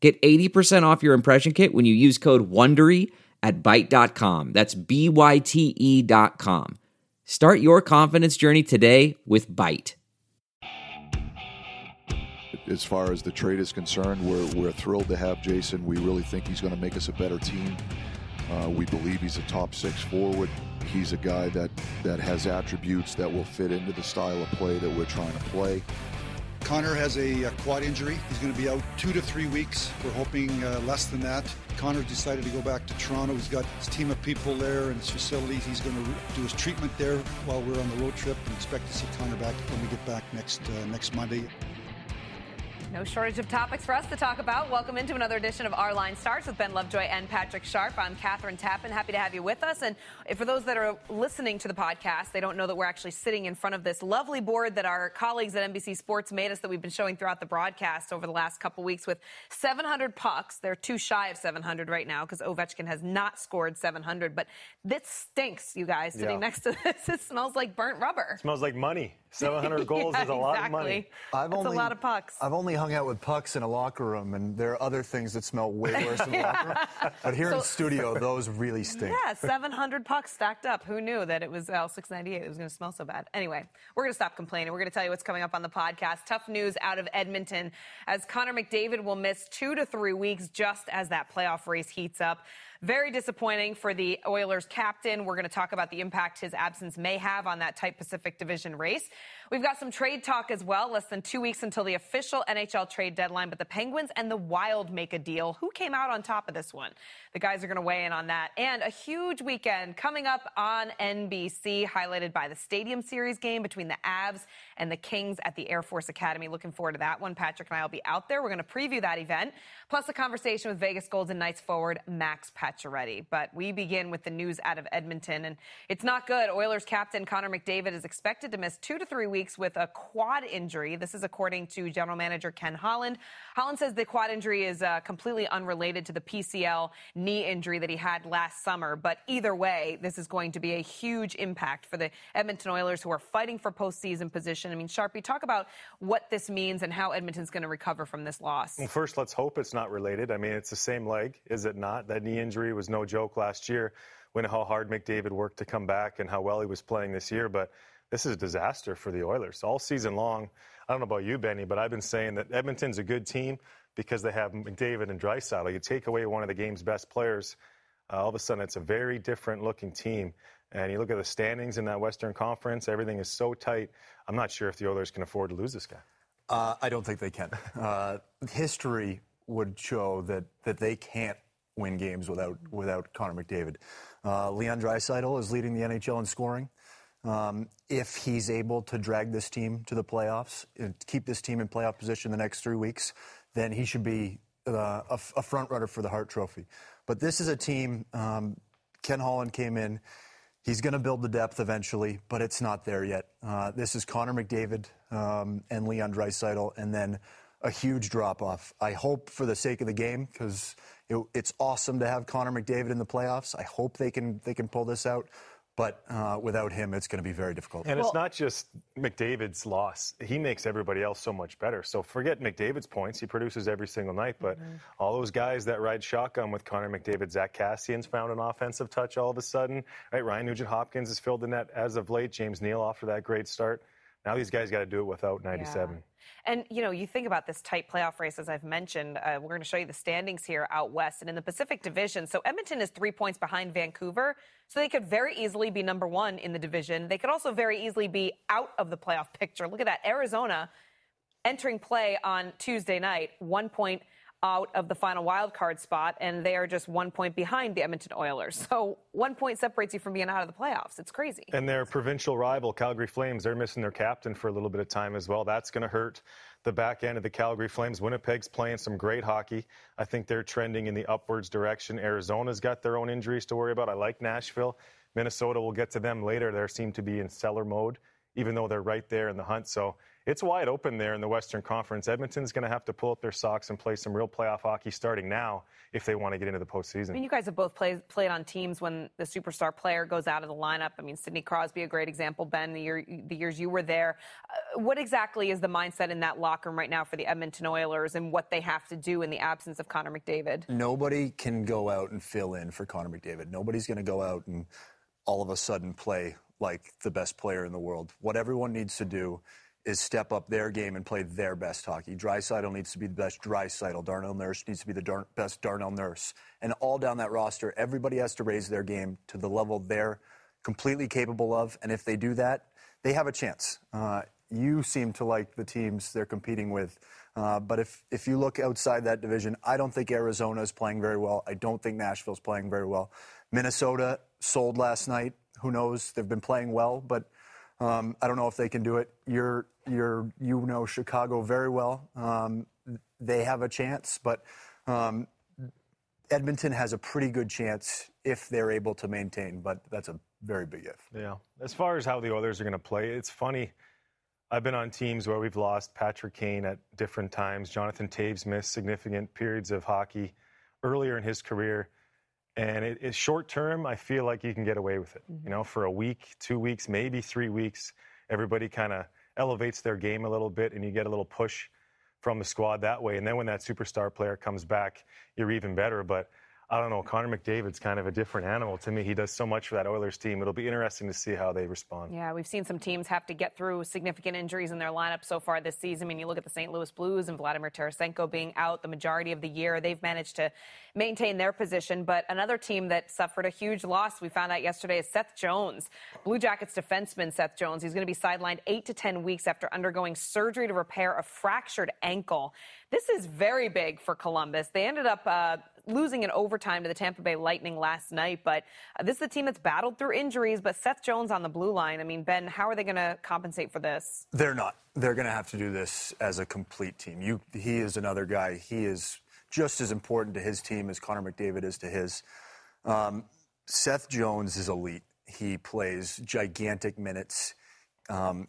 Get 80% off your impression kit when you use code WONDERY at Byte.com. That's B-Y-T-E dot com. Start your confidence journey today with Byte. As far as the trade is concerned, we're, we're thrilled to have Jason. We really think he's going to make us a better team. Uh, we believe he's a top six forward. He's a guy that, that has attributes that will fit into the style of play that we're trying to play. Connor has a, a, quad injury. He's going to be out two to three weeks. We're hoping uh, less than that. Connor decided to go back to Toronto. He's got his team of people there and his facilities. He's going to do his treatment there while we're on the road trip and expect to see Connor back when we get back next uh, next Monday. No shortage of topics for us to talk about. Welcome into another edition of Our Line Starts with Ben Lovejoy and Patrick Sharp. I'm Kathryn Tappen. Happy to have you with us. And for those that are listening to the podcast, they don't know that we're actually sitting in front of this lovely board that our colleagues at NBC Sports made us that we've been showing throughout the broadcast over the last couple weeks with 700 pucks. They're too shy of 700 right now because Ovechkin has not scored 700. But this stinks, you guys, sitting yeah. next to this. It smells like burnt rubber. It smells like money. 700 goals yeah, is a lot exactly. of money. I've That's only, a lot of pucks. I've only hung out with pucks in a locker room, and there are other things that smell way worse in the locker room. But here so, in studio, those really stink. Yeah, 700 pucks stacked up. Who knew that it was uh, L 698? It was going to smell so bad. Anyway, we're going to stop complaining. We're going to tell you what's coming up on the podcast. Tough news out of Edmonton as Connor McDavid will miss two to three weeks just as that playoff race heats up. Very disappointing for the Oilers captain. We're going to talk about the impact his absence may have on that tight Pacific Division race. We've got some trade talk as well. Less than two weeks until the official NHL trade deadline, but the Penguins and the Wild make a deal. Who came out on top of this one? The guys are going to weigh in on that. And a huge weekend coming up on NBC, highlighted by the Stadium Series game between the Avs and the Kings at the Air Force Academy. Looking forward to that one. Patrick and I will be out there. We're going to preview that event, plus a conversation with Vegas Golden Knights forward Max Pacioretty. But we begin with the news out of Edmonton, and it's not good. Oilers captain Connor McDavid is expected to miss two to three weeks weeks with a quad injury. This is according to general manager Ken Holland. Holland says the quad injury is uh, completely unrelated to the PCL knee injury that he had last summer. But either way, this is going to be a huge impact for the Edmonton Oilers who are fighting for postseason position. I mean, Sharpie, talk about what this means and how Edmonton's going to recover from this loss. Well, first, let's hope it's not related. I mean, it's the same leg, is it not? That knee injury was no joke last year. We know how hard McDavid worked to come back and how well he was playing this year, but this is a disaster for the Oilers all season long. I don't know about you, Benny, but I've been saying that Edmonton's a good team because they have McDavid and Draisaitl. You take away one of the game's best players, uh, all of a sudden it's a very different looking team. And you look at the standings in that Western Conference, everything is so tight. I'm not sure if the Oilers can afford to lose this guy. Uh, I don't think they can. Uh, history would show that, that they can't win games without without Connor McDavid. Uh, Leon Draisaitl is leading the NHL in scoring. Um, if he's able to drag this team to the playoffs and keep this team in playoff position the next three weeks, then he should be uh, a, a, front runner for the Hart Trophy. But this is a team. Um, Ken Holland came in. He's going to build the depth eventually, but it's not there yet. Uh, this is Connor McDavid um, and Leon Draisaitl, and then a huge drop off. I hope for the sake of the game, because it, it's awesome to have Connor McDavid in the playoffs. I hope they can they can pull this out. But uh, without him, it's going to be very difficult. And well, it's not just McDavid's loss. He makes everybody else so much better. So forget McDavid's points. He produces every single night. But mm-hmm. all those guys that ride shotgun with Connor McDavid, Zach Kassian's found an offensive touch all of a sudden. Right? Ryan Nugent Hopkins has filled the net as of late. James Neal after that great start. Now these guys got to do it without 97. Yeah. And, you know, you think about this tight playoff race, as I've mentioned, uh, we're going to show you the standings here out west and in the Pacific Division. So Edmonton is three points behind Vancouver. So they could very easily be number one in the division. They could also very easily be out of the playoff picture. Look at that. Arizona entering play on Tuesday night, one point out of the final wild card spot, and they are just one point behind the Edmonton Oilers. So one point separates you from being out of the playoffs. It's crazy. And their provincial rival, Calgary Flames, they're missing their captain for a little bit of time as well. That's going to hurt the back end of the Calgary Flames. Winnipeg's playing some great hockey. I think they're trending in the upwards direction. Arizona's got their own injuries to worry about. I like Nashville. Minnesota, we'll get to them later. They seem to be in stellar mode, even though they're right there in the hunt. So it's wide open there in the Western Conference. Edmonton's going to have to pull up their socks and play some real playoff hockey starting now if they want to get into the postseason. I mean, you guys have both played played on teams when the superstar player goes out of the lineup. I mean, Sidney Crosby, a great example. Ben, the, year, the years you were there, uh, what exactly is the mindset in that locker room right now for the Edmonton Oilers and what they have to do in the absence of Connor McDavid? Nobody can go out and fill in for Connor McDavid. Nobody's going to go out and all of a sudden play like the best player in the world. What everyone needs to do is step up their game and play their best hockey. Draisaitl needs to be the best Draisaitl. Darnell Nurse needs to be the dar- best Darnell Nurse. And all down that roster, everybody has to raise their game to the level they're completely capable of. And if they do that, they have a chance. Uh, you seem to like the teams they're competing with. Uh, but if, if you look outside that division, I don't think Arizona is playing very well. I don't think Nashville's playing very well. Minnesota sold last night. Who knows? They've been playing well, but um, I don't know if they can do it. You're, you're, you know Chicago very well. Um, they have a chance, but um, Edmonton has a pretty good chance if they're able to maintain, but that's a very big if. Yeah. As far as how the Oilers are going to play, it's funny. I've been on teams where we've lost Patrick Kane at different times. Jonathan Toews missed significant periods of hockey earlier in his career. And it, it's short term, I feel like you can get away with it. Mm-hmm. You know, for a week, two weeks, maybe three weeks, everybody kind of elevates their game a little bit and you get a little push from the squad that way. And then when that superstar player comes back, you're even better. But I don't know. Connor McDavid's kind of a different animal to me. He does so much for that Oilers team. It'll be interesting to see how they respond. Yeah, we've seen some teams have to get through significant injuries in their lineup so far this season. I mean, you look at the St. Louis Blues and Vladimir Tarasenko being out the majority of the year. They've managed to maintain their position. But another team that suffered a huge loss, we found out yesterday, is Seth Jones. Blue Jackets defenseman Seth Jones. He's going to be sidelined eight to 10 weeks after undergoing surgery to repair a fractured ankle. This is very big for Columbus. They ended up uh, losing in overtime to the Tampa Bay Lightning last night. But uh, this is a team that's battled through injuries. But Seth Jones on the blue line. I mean, Ben, how are they going to compensate for this? They're not. They're going to have to do this as a complete team. You, he is another guy. He is just as important to his team as Connor McDavid is to his. Um, Seth Jones is elite. He plays gigantic minutes. Um,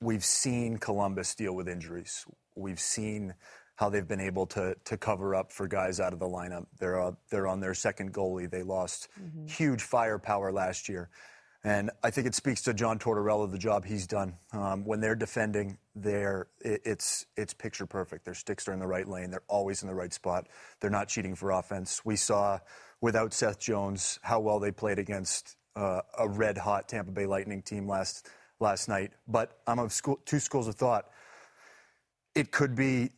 we've seen Columbus deal with injuries. We've seen how they've been able to to cover up for guys out of the lineup. They're uh, they're on their second goalie. They lost mm-hmm. huge firepower last year, and I think it speaks to John Tortorella the job he's done. Um, when they're defending, they're it, it's it's picture perfect. Their sticks are in the right lane. They're always in the right spot. They're not cheating for offense. We saw without Seth Jones how well they played against uh, a red hot Tampa Bay Lightning team last last night. But I'm of school, two schools of thought. It could be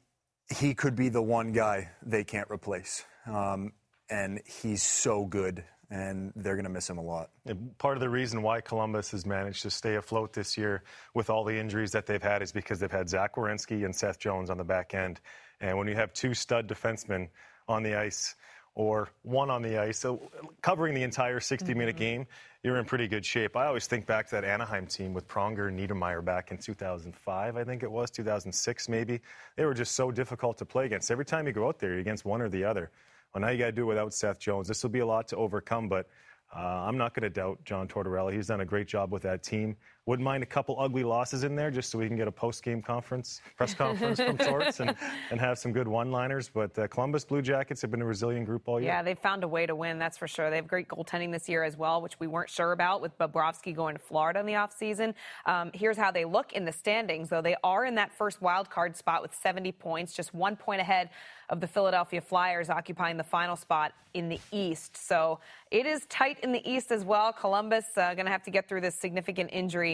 he could be the one guy they can't replace. Um, and he's so good, and they're going to miss him a lot. And part of the reason why Columbus has managed to stay afloat this year with all the injuries that they've had is because they've had Zach Werenski and Seth Jones on the back end. And when you have two stud defensemen on the ice, or one on the ice, so covering the entire 60 minute mm-hmm. game, you're in pretty good shape. I always think back to that Anaheim team with Pronger and Niedermayer back in 2005, I think it was, 2006 maybe. They were just so difficult to play against. Every time you go out there, you're against one or the other. Well, now you got to do it without Seth Jones. This will be a lot to overcome, but uh, I'm not going to doubt John Tortorella. He's done a great job with that team. Wouldn't mind a couple ugly losses in there just so we can get a post-game conference, press conference from Torts and, and have some good one-liners. But uh, Columbus Blue Jackets have been a resilient group all year. Yeah, they've found a way to win, that's for sure. They have great goaltending this year as well, which we weren't sure about with Bobrovsky going to Florida in the offseason. Um, here's how they look in the standings, though. They are in that first wild card spot with 70 points, just one point ahead of the Philadelphia Flyers, occupying the final spot in the East. So it is tight in the East as well. Columbus uh, going to have to get through this significant injury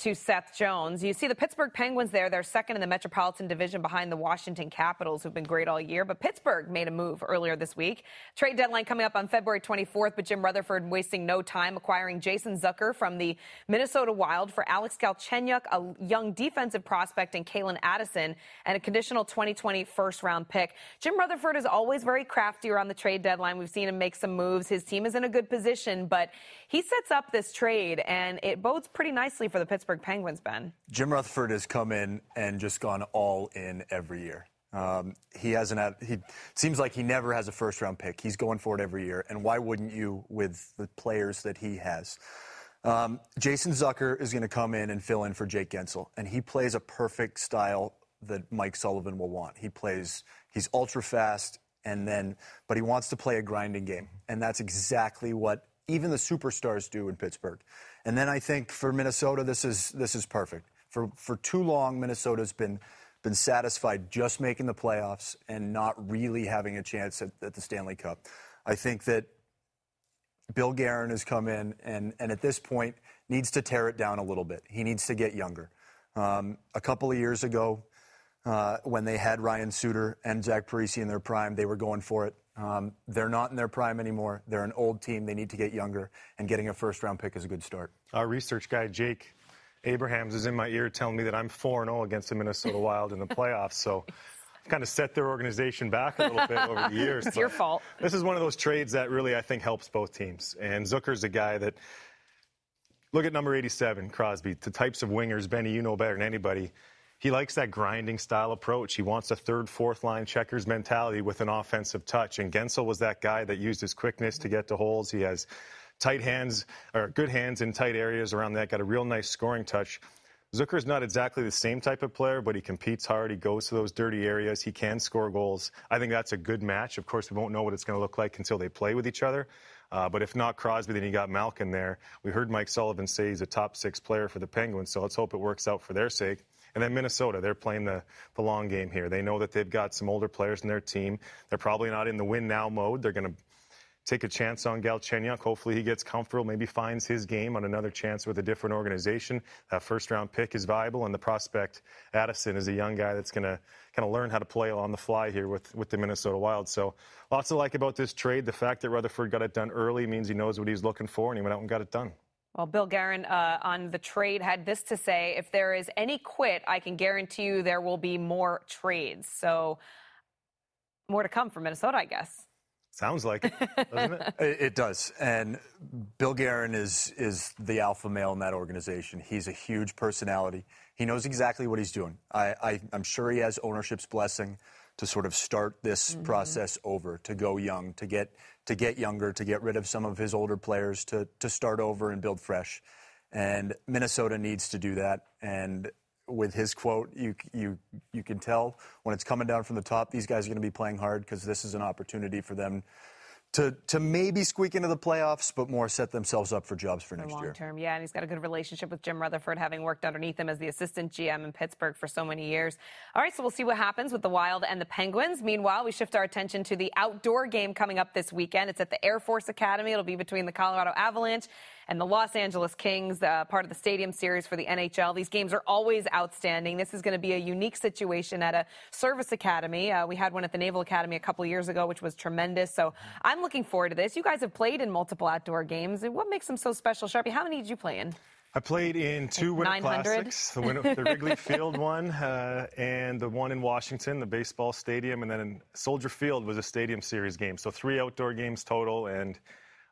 to Seth Jones. You see the Pittsburgh Penguins there. They're second in the Metropolitan Division behind the Washington Capitals, who've been great all year. But Pittsburgh made a move earlier this week. Trade deadline coming up on February 24th, but Jim Rutherford wasting no time acquiring Jason Zucker from the Minnesota Wild for Alex Galchenyuk, a young defensive prospect, and Calen Addison, and a conditional 2020 first round pick. Jim Rutherford is always very crafty around the trade deadline. We've seen him make some moves. His team is in a good position, but he sets up this trade, and it bodes pretty nicely for the Pittsburgh Pittsburgh Penguins, Ben? Jim Rutherford has come in and just gone all in every year. Um, he hasn't had. He seems like he never has a first round pick. He's going for it every year, and why wouldn't you with the players that he has? Um, Jason Zucker is going to come in and fill in for Jake Guentzel, and he plays a perfect style that Mike Sullivan will want. He plays. He's ultra fast, and then, but he wants to play a grinding game, and that's exactly what even the superstars do in Pittsburgh. And then I think for Minnesota, this is this is perfect. For for too long, Minnesota's been been satisfied just making the playoffs and not really having a chance at, at the Stanley Cup. I think that Bill Guerin has come in and, and at this point needs to tear it down a little bit. He needs to get younger. Um, a couple of years ago, when they had Ryan Suter and Zach Parise in their prime, they were going for it. Um, they're not in their prime anymore. They're an old team. They need to get younger, and getting a first round pick is a good start. Our research guy, Jake Abrahams, is in my ear telling me that I'm 4 0 against the Minnesota Wild in the playoffs. So I've kind of set their organization back a little bit over the years. It's your fault. This is one of those trades that really, I think, helps both teams. And Zucker's a guy that. Look at number 87, Crosby. The types of wingers, Benny, you know better than anybody he likes that grinding style approach. He wants a third, fourth line checkers mentality with an offensive touch. And Guentzel was that guy that used his quickness to get to holes. He has tight hands, or good hands in tight areas around that, got a real nice scoring touch. Zucker's not exactly the same type of player, but he competes hard. He goes to those dirty areas. He can score goals. I think that's a good match. Of course, we won't know what it's going to look like until they play with each other. Uh, but if not Crosby, then you got Malkin there. We heard Mike Sullivan say he's a top six player for the Penguins, so let's hope it works out for their sake. And then Minnesota, they're playing the, the long game here. They know that they've got some older players in their team. They're probably not in the win now mode. They're going to take a chance on Galchenyuk. Hopefully he gets comfortable, maybe finds his game on another chance with a different organization. That first round pick is viable, and the prospect Addison is a young guy that's going to kind of learn how to play on the fly here with, with the Minnesota Wild. So lots to like about this trade. The fact that Rutherford got it done early means he knows what he's looking for, and he went out and got it done. Well, Bill Guerin uh, on the trade had this to say if there is any quit, I can guarantee you there will be more trades. So, more to come from Minnesota, I guess. Sounds like it, doesn't it? it does. And Bill Guerin is, is the alpha male in that organization. He's a huge personality. He knows exactly what he's doing. I, I, I'm sure he has ownership's blessing to sort of start this mm-hmm. process over, to go young, to get to get younger, to get rid of some of his older players, to to start over and build fresh. And Minnesota needs to do that. And with his quote, you you you can tell when it's coming down from the top, these guys are going to be playing hard because this is an opportunity for them to to maybe squeak into the playoffs, but more set themselves up for jobs for, for next long year. term, yeah, and he's got a good relationship with Jim Rutherford, having worked underneath him as the assistant GM in Pittsburgh for so many years. All right, so we'll see what happens with the Wild and the Penguins. Meanwhile, we shift our attention to the outdoor game coming up this weekend. It's at the Air Force Academy. It'll be between the Colorado Avalanche and the Los Angeles Kings, uh, part of the Stadium Series for the NHL. These games are always outstanding. This is going to be a unique situation at a service academy. Uh, we had one at the Naval Academy a couple years ago, which was tremendous. So I'm looking forward to this. You guys have played in multiple outdoor games. What makes them so special, Sharpie? How many did you play in? I played in two like Winter Classics, the, Winter, the Wrigley Field one uh, and the one in Washington, the baseball stadium, and then Soldier Field was a Stadium Series game. So three outdoor games total, and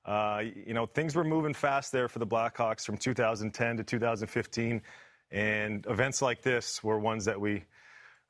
uh, you know, things were moving fast there for the Blackhawks from 2010 to 2015, and events like this were ones that we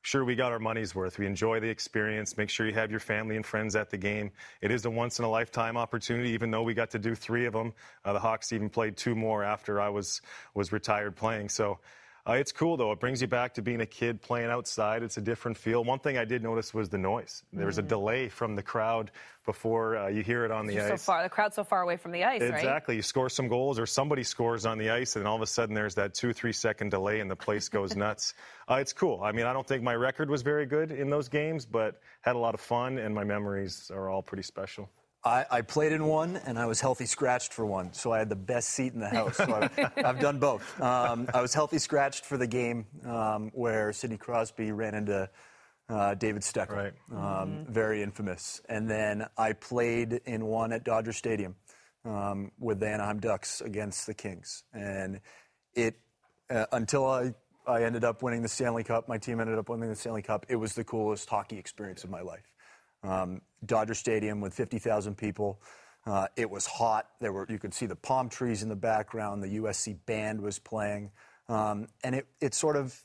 sure we got our money's worth. We enjoy the experience. Make sure you have your family and friends at the game. It is a once in a lifetime opportunity, even though we got to do three of them. Uh, the Hawks even played two more after I was was retired playing. So uh, it's cool though. It brings you back to being a kid playing outside. It's a different feel. One thing I did notice was the noise. There was a mm. delay from the crowd before uh, you hear it on the ice. So far, the crowd's so far away from the ice, exactly. right? You score some goals, or somebody scores on the ice, and all of a sudden there's that two, three second delay, and the place goes nuts. Uh, it's cool. I mean, I don't think my record was very good in those games, but had a lot of fun, and my memories are all pretty special. I, I, played in one, and I was healthy scratched for one, so I had the best seat in the house. So I've, I've done both. Um, I was healthy scratched for the game um, where Sidney Crosby ran into uh, David Steckel, right. um, mm-hmm. very infamous. And then I played in one at Dodger Stadium um, with the Anaheim Ducks against the Kings, and it uh, until I I ended up winning the Stanley Cup. My team ended up winning the Stanley Cup. It was the coolest hockey experience of my life. Um, Dodger Stadium with 50,000 people. Uh, it was hot. There were you could see the palm trees in the background. The USC band was playing, um, and it it sort of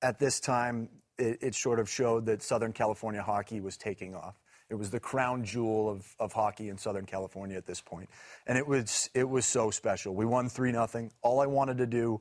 at this time it, it, sort of showed that Southern California hockey was taking off. It was the crown jewel of, of hockey in Southern California at this point. and it was it was so special. We won three nothing. All I wanted to do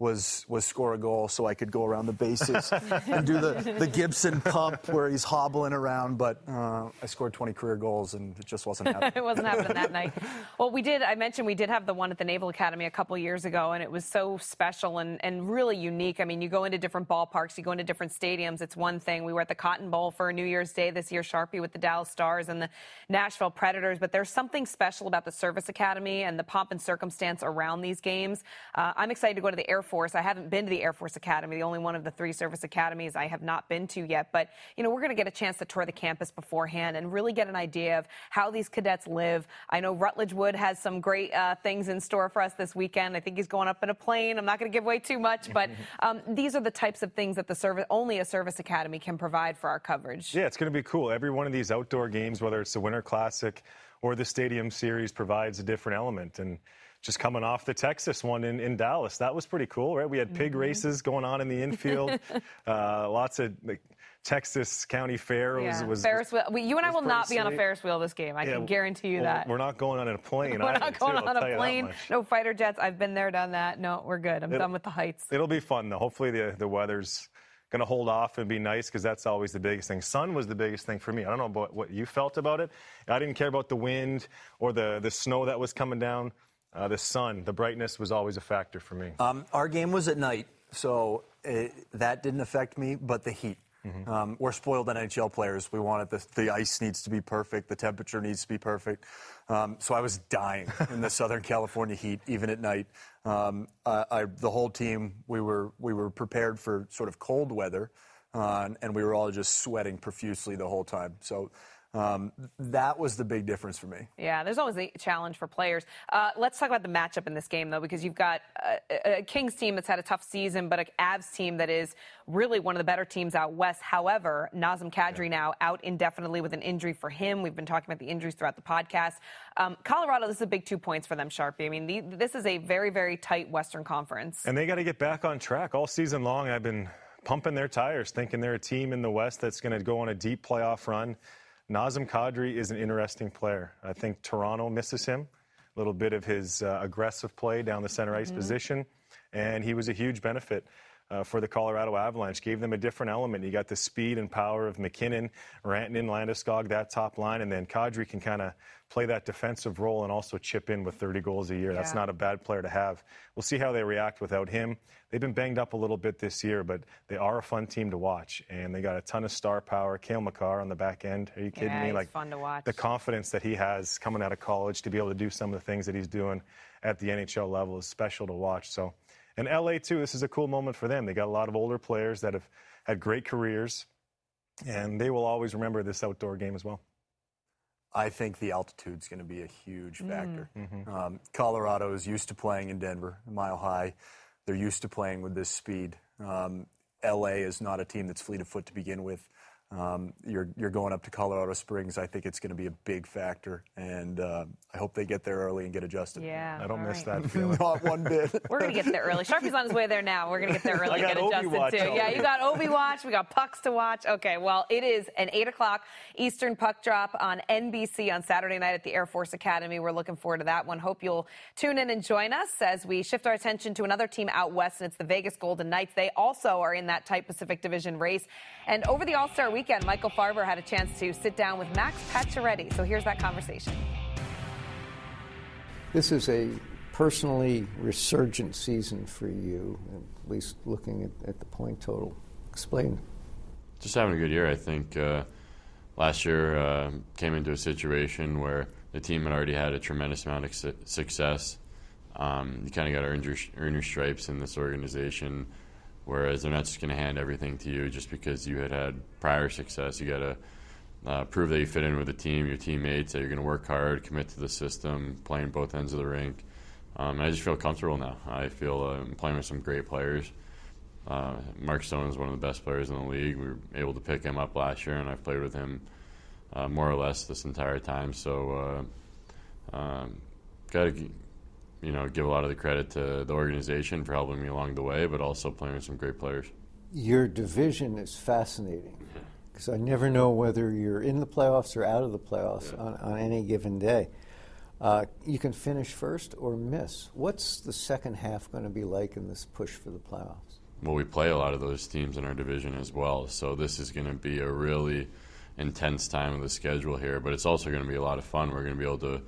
was was score a goal so I could go around the bases and do the, the Gibson pump where he's hobbling around. But uh, I scored 20 career goals and it just wasn't happening. it wasn't happening that night. Well, we did. I mentioned we did have the one at the Naval Academy a couple years ago, and it was so special and, and really unique. I mean, you go into different ballparks, you go into different stadiums. It's one thing. We were at the Cotton Bowl for New Year's Day this year, Sharpie with the Dallas Stars and the Nashville Predators. But there's something special about the Service Academy and the pomp and circumstance around these games. Uh, I'm excited to go to the Air Force. I haven't been to the Air Force Academy, the only one of the three service academies I have not been to yet. But, you know, we're going to get a chance to tour the campus beforehand and really get an idea of how these cadets live. I know Rutledge Wood has some great uh, things in store for us this weekend. I think he's going up in a plane. I'm not going to give away too much, but um, these are the types of things that the service, only a service academy can provide for our coverage. Yeah, it's going to be cool. Every one of these outdoor games, whether it's the Winter Classic or the Stadium Series, provides a different element. And just coming off the Texas one in, in Dallas. That was pretty cool, right? We had pig mm-hmm. races going on in the infield. uh, lots of like, Texas County Fair was, yeah. was Ferris wheel. You and I will not be on a Ferris wheel this game. I yeah, can guarantee you well, that. We're not going on a plane. we're not going too, on a plane. No fighter jets. I've been there, done that. No, we're good. I'm it, done with the heights. It'll be fun though. Hopefully the the weather's going to hold off and be nice because that's always the biggest thing. Sun was the biggest thing for me. I don't know about what you felt about it. I didn't care about the wind or the the snow that was coming down. Uh, the sun, the brightness was always a factor for me. Um, our game was at night, so it, that didn't affect me, but the heat. Mm-hmm. Um, we're spoiled NHL players. We want it. The, the, ice needs to be perfect. The temperature needs to be perfect. Um, so I was dying in the Southern California heat, even at night. Um, I, I, the whole team, we were we were prepared for sort of cold weather, uh, and we were all just sweating profusely the whole time. So um, that was the big difference for me. Yeah, there's always a challenge for players. Uh, let's talk about the matchup in this game, though, because you've got a, a, Kings team that's had a tough season, but an Avs team that is really one of the better teams out west. However, Nazem Kadri yeah. now out indefinitely with an injury for him. We've been talking about the injuries throughout the podcast. Um, Colorado, this is a big two points for them, Sharpie. I mean, the, this is a very, very tight Western Conference. And they got to get back on track. All season long, I've been pumping their tires, thinking they're a team in the West that's going to go on a deep playoff run. Nazem Kadri is an interesting player. I think Toronto misses him. A little bit of his uh, aggressive play down the center ice mm-hmm. position, and he was a huge benefit uh, for the Colorado Avalanche. Gave them a different element. You got the speed and power of MacKinnon, Rantanen, Landeskog, that top line, and then Kadri can kind of play that defensive role and also chip in with 30 goals a year. Yeah. That's not a bad player to have. We'll see how they react without him. They've been banged up a little bit this year, but they are a fun team to watch, and they got a ton of star power. Cale Makar on the back end. Are you kidding yeah, me? like fun to watch. The confidence that he has coming out of college to be able to do some of the things that he's doing at the NHL level is special to watch. So and LA, too, this is a cool moment for them. They got a lot of older players that have had great careers, and they will always remember this outdoor game as well. I think the altitude's going to be a huge mm. factor. Mm-hmm. Um, Colorado is used to playing in Denver, mile high. They're used to playing with this speed. Um, LA is not a team that's fleet of foot to begin with. Um, you're, you're going up to Colorado Springs. I think it's going to be a big factor, and uh, I hope they get there early and get adjusted. Yeah, I don't miss right. that feeling. Not one bit. We're going to get there early. Sharpie's on his way there now. We're going to get there early and get adjusted too. Yeah, you got Ovi watch. We got pucks to watch. Okay, well, it is an eight o'clock Eastern puck drop on NBC on Saturday night at the Air Force Academy. We're looking forward to that one. Hope you'll tune in and join us as we shift our attention to another team out west, and it's the Vegas Golden Knights. They also are in that tight Pacific Division race. And over the All Star weekend, Michael Farber had a chance to sit down with Max Pacioretty. So here's that conversation. This is a personally resurgent season for you, at least looking at, at the point total. Explain. Just having a good year, I think. Uh, last year uh, came into a situation where the team had already had a tremendous amount of su- success. Um, you kind of got to earn your, earn your stripes in this organization, whereas they're not just going to hand everything to you just because you had had prior success. You got to uh, prove that you fit in with the team, your teammates, that you're going to work hard, commit to the system, playing both ends of the rink. Um, I just feel comfortable now. I feel uh, I'm playing with some great players. Uh, Mark Stone is one of the best players in the league. We were able to pick him up last year, and I've played with him uh, more or less this entire time. So, uh, um, got to you know give a lot of the credit to the organization for helping me along the way, but also playing with some great players. Your division is fascinating because I never know whether you're in the playoffs or out of the playoffs yeah. on, on, any given day. Uh, you can finish first or miss. What's the second half going to be like in this push for the playoffs? Well, we play a lot of those teams in our division as well, so this is going to be a really intense time of the schedule here. But it's also going to be a lot of fun. We're going to be able to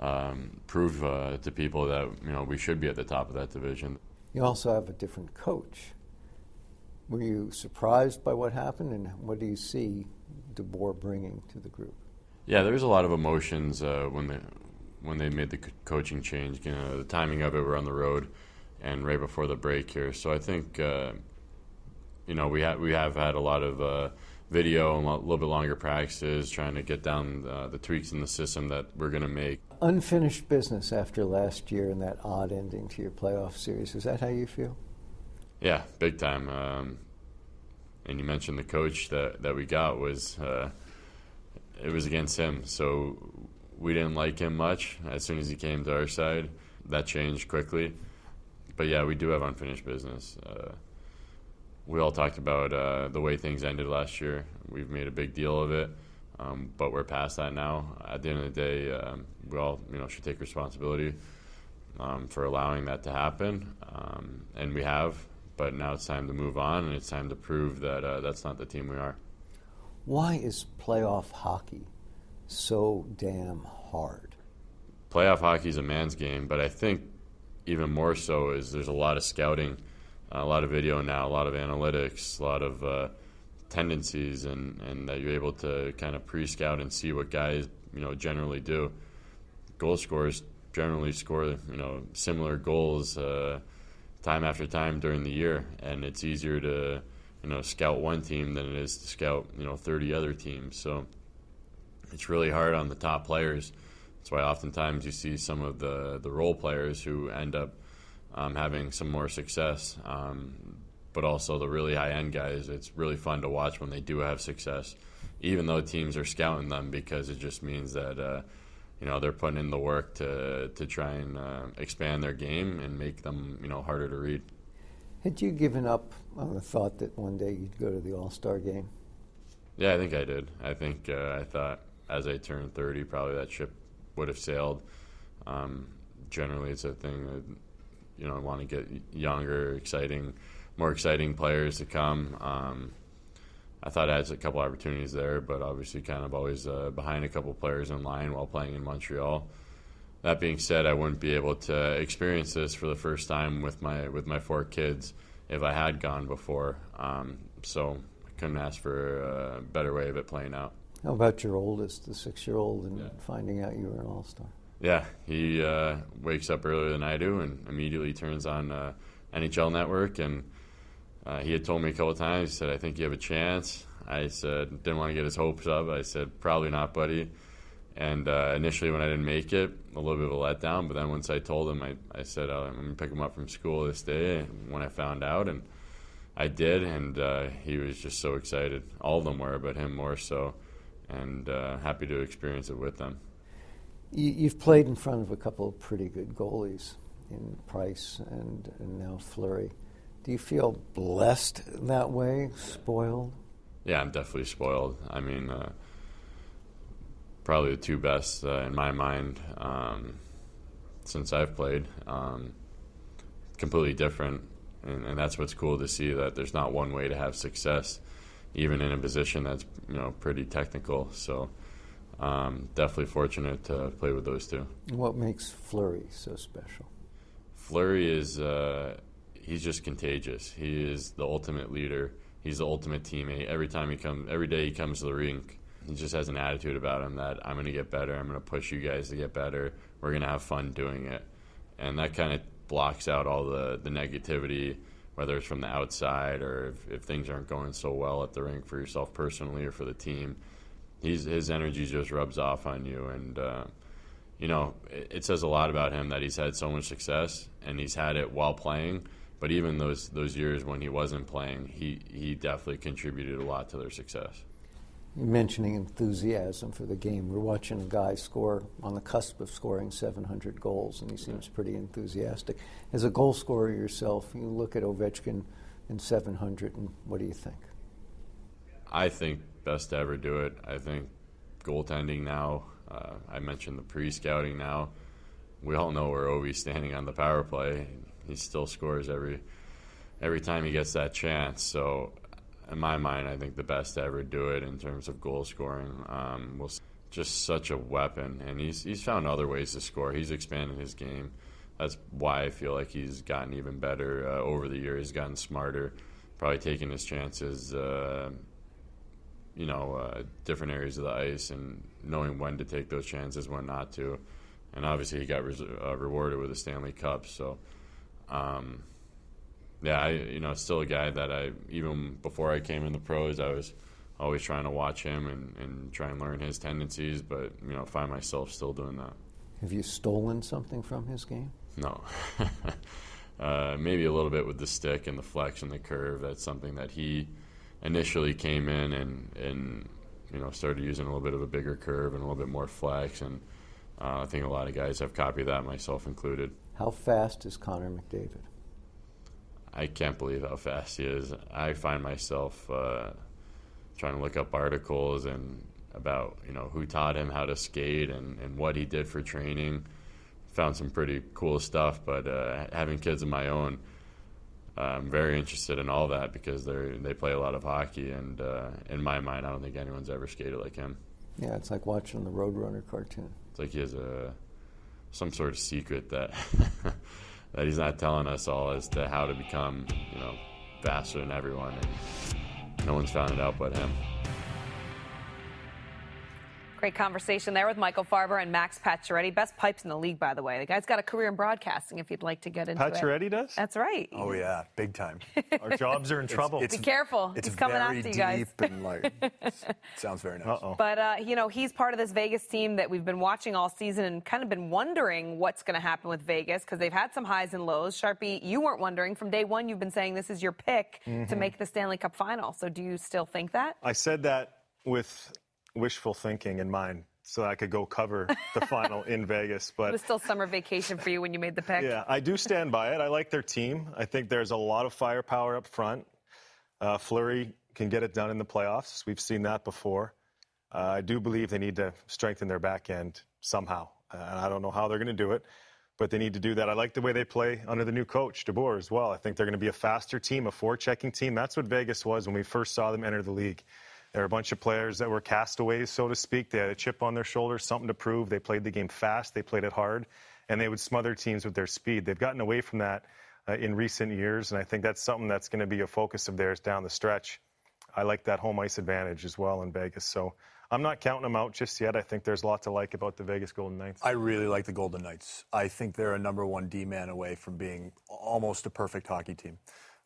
um, prove uh, to people that you know we should be at the top of that division. You also have a different coach. Were you surprised by what happened, and what do you see DeBoer bringing to the group? Yeah, there was a lot of emotions uh, when they when they made the coaching change. You know, the timing of it, we're on the road, and right before the break here. So I think uh, you know we have we have had a lot of uh, video and a little bit longer practices, trying to get down uh, the tweaks in the system that we're going to make. Unfinished business after last year and that odd ending to your playoff series. Is that how you feel? Yeah, big time. Um, and you mentioned the coach that, that we got was uh, it was against him, so we didn't like him much. As soon as he came to our side, that changed quickly. But yeah, we do have unfinished business. Uh, we all talked about uh, the way things ended last year. We've made a big deal of it, um, but we're past that now. At the end of the day, um, we all you know should take responsibility um, for allowing that to happen, um, and we have but now it's time to move on, and it's time to prove that uh, that's not the team we are. Why is playoff hockey so damn hard? Playoff hockey is a man's game, but I think even more so is there's a lot of scouting, a lot of video now, a lot of analytics, a lot of uh, tendencies, and, and that you're able to kind of pre-scout and see what guys you know generally do. Goal scorers generally score you know similar goals. Uh, time after time during the year, and it's easier to you know scout one team than it is to scout you know 30 other teams. So it's really hard on the top players. That's why oftentimes you see some of the the role players who end up um, having some more success. Um, but also the really high end guys, it's really fun to watch when they do have success, even though teams are scouting them because it just means that uh, you know they're putting in the work to to try and uh, expand their game and make them you know harder to read. Had you given up on the thought that one day you'd go to the All Star game? Yeah, I think I did. I think uh, I thought as I turned 30, probably that ship would have sailed. Um, generally, it's a thing that you know I want to get younger, exciting, more exciting players to come. Um, I thought I had a couple opportunities there, but obviously kind of always uh, behind a couple players in line while playing in Montreal. That being said, I wouldn't be able to experience this for the first time with my with my four kids if I had gone before. Um, so I couldn't ask for a better way of it playing out. How about your oldest, the six-year-old, and yeah. finding out you were an all-star? Yeah, he uh, wakes up earlier than I do and immediately turns on uh, NHL Network and uh, he had told me a couple times. He said, "I think you have a chance." I said, "Didn't want to get his hopes up." I said, "Probably not, buddy." And uh, initially, when I didn't make it, a little bit of a letdown. But then once I told him, I, I said, oh, "I'm going to pick him up from school this day." When I found out, and I did, and uh, he was just so excited. All of them were, but him more so, and uh, happy to experience it with them. You've played in front of a couple of pretty good goalies in Price and, and now Fleury. Do you feel blessed that way, spoiled? Yeah, I'm definitely spoiled. I mean, uh, probably the two best uh, in my mind um, since I've played. Um, completely different, and, and, that's what's cool to see that there's not one way to have success, even in a position that's you know pretty technical. So. Um, definitely fortunate to play with those two. What makes Fleury so special? Fleury is uh, he's just contagious. He is the ultimate leader. He's the ultimate teammate. Every time he comes, every day he comes to the rink, he just has an attitude about him that I'm going to get better. I'm going to push you guys to get better. We're going to have fun doing it, and that kind of blocks out all the the negativity, whether it's from the outside or if, if things aren't going so well at the rink for yourself personally or for the team. He's, his energy just rubs off on you, and uh, you know it, it says a lot about him that he's had so much success and he's had it while playing. But even those those years when he wasn't playing, he he definitely contributed a lot to their success. You're mentioning enthusiasm for the game. We're watching a guy score on the cusp of scoring 700 goals, and he seems pretty enthusiastic. As a goal scorer yourself, you look at Ovechkin in 700, and what do you think? I think best to ever do it. I think goaltending now. Uh, I mentioned the pre-scouting now. We all know where Ovi's standing on the power play. He still scores every every time he gets that chance. So in my mind, I think the best to ever do it in terms of goal scoring. Um, was just such a weapon, and he's he's found other ways to score. He's expanded his game. That's why I feel like he's gotten even better uh, over the years. He's gotten smarter, probably taking his chances. Uh, you know, uh, different areas of the ice and knowing when to take those chances, when not to. And obviously, he got res- uh, rewarded with a Stanley Cup. So, um, yeah, I you know still a guy that I even before I came in the pros, I was always trying to watch him and, and try and learn his tendencies, but you know find myself still doing that. Have you stolen something from his game? No. uh, maybe a little bit with the stick and the flex and the curve. That's something that he initially came in and, and you know started using a little bit of a bigger curve and a little bit more flex. And uh, I think a lot of guys have copied that, myself included. How fast is Connor McDavid? I can't believe how fast he is. I find myself uh, trying to look up articles and about you know who taught him how to skate and, and what he did for training. Found some pretty cool stuff, but uh, having kids of my own, I'm very interested in all that because they they play a lot of hockey, and uh, in my mind, I don't think anyone's ever skated like him. Yeah, it's like watching the Roadrunner cartoon. It's like he has a some sort of secret that that he's not telling us all as to how to become, you know, faster than everyone. And no one's found it out but him. Great conversation there with Michael Farber and Max Pacioretty. Best pipes in the league, by the way. The guy's got a career in broadcasting. If you'd like to get into Pacioretty it, does. That's right. Oh yeah, big time. Our jobs are in trouble. Be careful. It's He's coming very after you deep guys. and like sounds very nice. Uh-oh. But uh, you know, he's part of this Vegas team that we've been watching all season and kind of been wondering what's going to happen with Vegas because they've had some highs and lows. Sharpie, you weren't wondering from day one. You've been saying this is your pick to Mm-hmm. make the Stanley Cup final. So do you still think that? I said that with wishful thinking in mind, so I could go cover the final in Vegas. But it was still summer vacation for you when you made the pick. yeah, I do stand by it. I like their team. I think there's a lot of firepower up front. Uh, Fleury can get it done in the playoffs. We've seen that before. Uh, I do believe they need to strengthen their back end somehow. Uh, and I don't know how they're going to do it, but they need to do that. I like the way they play under the new coach, DeBoer, as well. I think they're going to be a faster team, a forechecking team. That's what Vegas was when we first saw them enter the league. There were a bunch of players that were castaways, so to speak. They had a chip on their shoulder, something to prove. They played the game fast, they played it hard, and they would smother teams with their speed. They've gotten away from that uh, in recent years, and I think that's something that's going to be a focus of theirs down the stretch. I like that home ice advantage as well in Vegas. So I'm not counting them out just yet. I think there's a lot to like about the Vegas Golden Knights. I really like the Golden Knights. I think they're a number one D man away from being almost a perfect hockey team.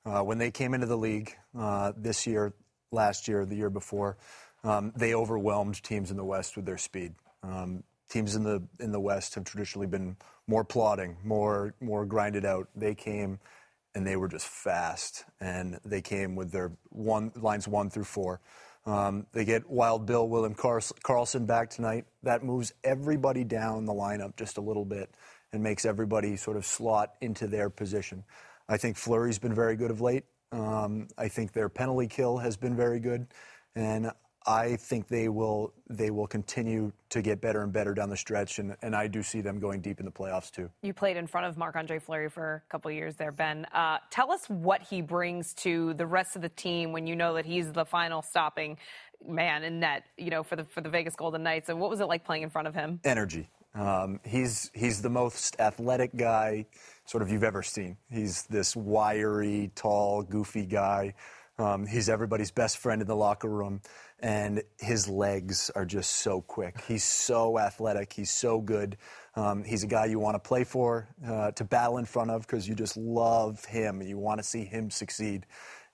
Uh, when they came into the league uh, this year, last year, or the year before, um, they overwhelmed teams in the West with their speed. Um, teams in the in the West have traditionally been more plodding, more more grinded out. They came and they were just fast, and they came with their one lines one through four. Um, they get Wild Bill, William Carls- Karlsson back tonight. That moves everybody down the lineup just a little bit and makes everybody sort of slot into their position. I think Fleury's been very good of late. Um, I think their penalty kill has been very good, and I think they will they will continue to get better and better down the stretch. And, and I do see them going deep in the playoffs too. You played in front of Marc Andre Fleury for a couple of years there, Ben. Uh, tell us what he brings to the rest of the team when you know that he's the final stopping man in net, you know, for the for the Vegas Golden Knights. And what was it like playing in front of him? energy. Um, he's he's the most athletic guy, sort of you've ever seen. He's this wiry, tall, goofy guy. Um, he's everybody's best friend in the locker room, and his legs are just so quick. He's so athletic. He's so good. Um, he's a guy you want to play for, uh, to battle in front of, because you just love him. You want to see him succeed.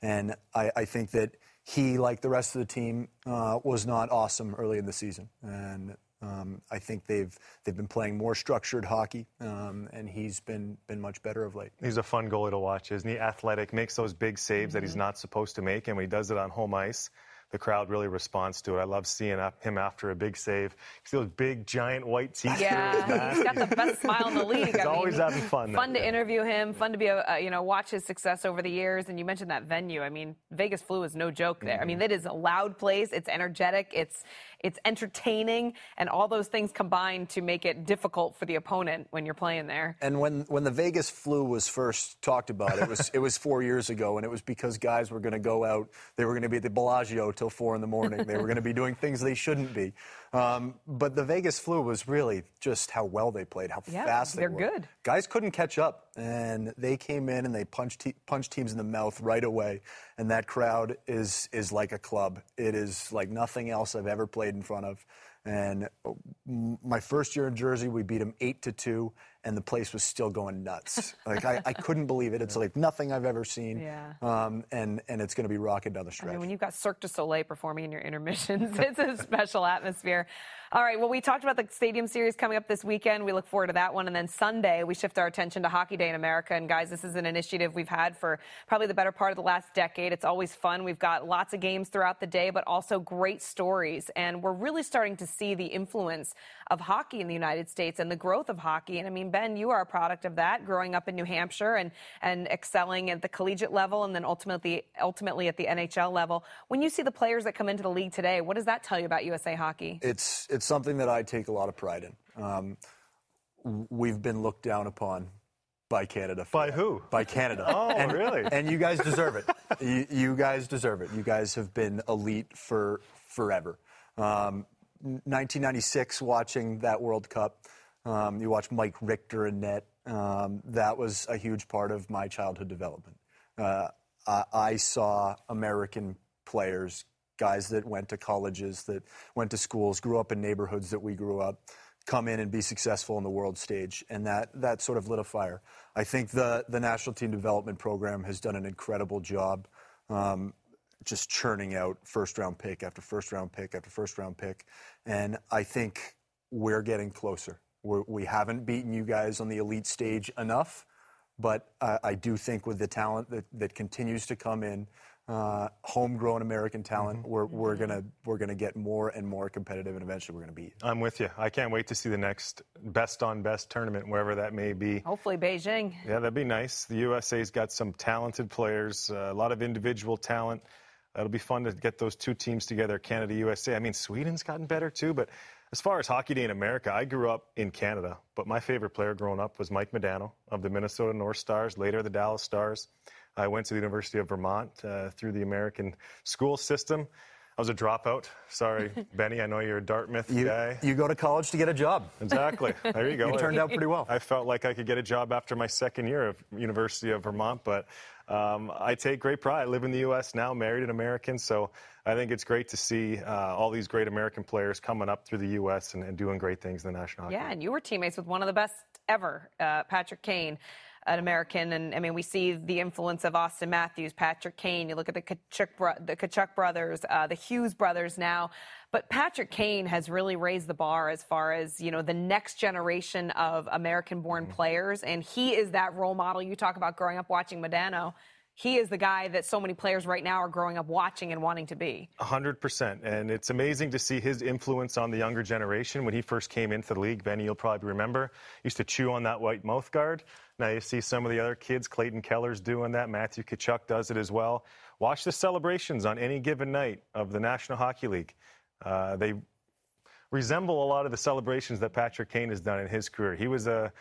And I, I, think that he, like the rest of the team, uh, was not awesome early in the season. And um, I think they've they've been playing more structured hockey, um, and he's been been much better of late. He's a fun goalie to watch, isn't he? Athletic, makes those big saves mm-hmm. that he's mm-hmm. not supposed to make, and when he does it on home ice, the crowd really responds to it. I love seeing him after a big save. You see those big, giant white teeth. Yeah, he's got the best smile in the league. He's I always mean, having fun. Fun to interview him. Fun to be, a, you know, watch his success over the years. And you mentioned that venue. I mean, Vegas Flu is no joke there. Mm-hmm. I mean, that is a loud place. It's energetic. It's it's entertaining, and all those things combine to make it difficult for the opponent when you're playing there. And when when the Vegas Flu was first talked about, it was it was four years ago, and it was because guys were going to go out. They were going to be at the Bellagio till four in the morning. They were going to be doing things they shouldn't be. Um, but the Vegas Flu was really just how well they played, how yeah, fast they they're were. good. Guys couldn't catch up, and they came in and they punched te- punched teams in the mouth right away. And that crowd is is like a club. It is like nothing else I've ever played in front of. And my first year in Jersey, we beat them eight to two, and the place was still going nuts. like I, I, couldn't believe it. It's like nothing I've ever seen. Yeah. Um, and and it's going to be rocking down the stretch. I mean, when you've got Cirque du Soleil performing in your intermissions, it's a special atmosphere. All right. Well, we talked about the Stadium Series coming up this weekend. We look forward to that one. And then Sunday, we shift our attention to Hockey Day in America. And guys, this is an initiative we've had for probably the better part of the last decade. It's always fun. We've got lots of games throughout the day, but also great stories. And we're really starting to see the influence of hockey in the United States and the growth of hockey. And I mean, Ben, you are a product of that, growing up in New Hampshire and, and excelling at the collegiate level and then ultimately, ultimately at the NHL level. When you see the players that come into the league today, what does that tell you about USA hockey? It's, it's something that I take a lot of pride in. Um, we've been looked down upon by Canada. By who? By Canada. oh, and, really? And you guys deserve it. you, you, guys deserve it. You guys have been elite for forever. Um, 1996, watching that World Cup, um, you watch Mike Richter and net. Um, that was a huge part of my childhood development. Uh, I, I saw American players guys that went to colleges, that went to schools, grew up in neighborhoods that we grew up, come in and be successful on the world stage. And that, that sort of lit a fire. I think the, the National Team Development Program has done an incredible job um, just churning out first round pick after first round pick after first round pick. And I think we're getting closer. We're, we have not beaten you guys on the elite stage enough, but I, I do think with the talent that, that continues to come in, uh, homegrown American talent, mm-hmm. we're, we're gonna we're gonna get more and more competitive, and eventually we're gonna beat. I'm with you. I can't wait to see the next best on best tournament, wherever that may be. Hopefully, Beijing. Yeah, that'd be nice. The USA's got some talented players, uh, a lot of individual talent. It'll be fun to get those two teams together, Canada, USA. I mean, Sweden's gotten better too, but as far as Hockey Day in America, I grew up in Canada, but my favorite player growing up was Mike Modano of the Minnesota North Stars, later the Dallas Stars. I went to the University of Vermont uh, through the American school system. I was a dropout. Sorry, Benny. I know you're a Dartmouth you, guy. You go to college to get a job. Exactly. There you go. you turned out pretty well. I felt like I could get a job after my second year of University of Vermont, but um, I take great pride. I live in the U.S. now, married an American, so I think it's great to see uh, all these great American players coming up through the U.S. And, and, doing great things in the National Hockey Yeah, and you were teammates with one of the best ever, uh, Patrick Kane an American. And I mean, we see the influence of Auston Matthews, Patrick Kane. You look at the Tkachuk, bro- the Tkachuk brothers, uh, the Hughes brothers now. But Patrick Kane has really raised the bar as far as, you know, the next generation of American born mm-hmm. players. And he is that role model. You talk about growing up watching Modano he is the guy that so many players right now are growing up watching and wanting to be. 100%. And it's amazing to see his influence on the younger generation. When he first came into the league, Benny, you'll probably remember, used to chew on that white mouth guard. Now you see some of the other kids, Clayton Keller's doing that. Matthew Tkachuk does it as well. Watch the celebrations on any given night of the National Hockey League. Uh, they resemble a lot of the celebrations that Patrick Kane has done in his career. He was a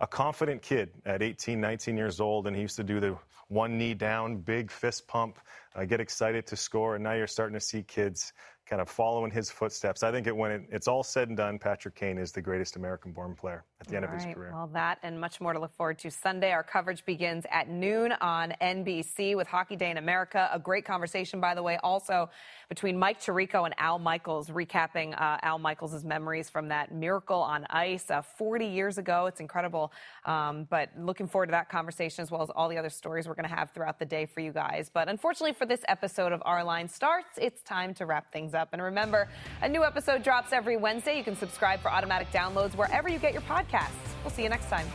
a confident kid at 18, 19 years old, and he used to do the one knee down, big fist pump, uh, get excited to score. And now you're starting to see kids kind of following his footsteps. I think it, when it, it's all said and done, Patrick Kane is the greatest American-born player at the end All of his career. Well, that and much more to look forward to Sunday. Our coverage begins at noon on NBC with Hockey Day in America. A great conversation, by the way, also between Mike Tirico and Al Michaels, recapping uh, Al Michaels' memories from that miracle on ice uh, 40 years ago. It's incredible. Um, but looking forward to that conversation as well as all the other stories we're going to have throughout the day for you guys. But unfortunately, for this episode of Our Line Starts, it's time to wrap things up. And remember, a new episode drops every Wednesday. You can subscribe for automatic downloads wherever you get your podcasts. We'll see you next time.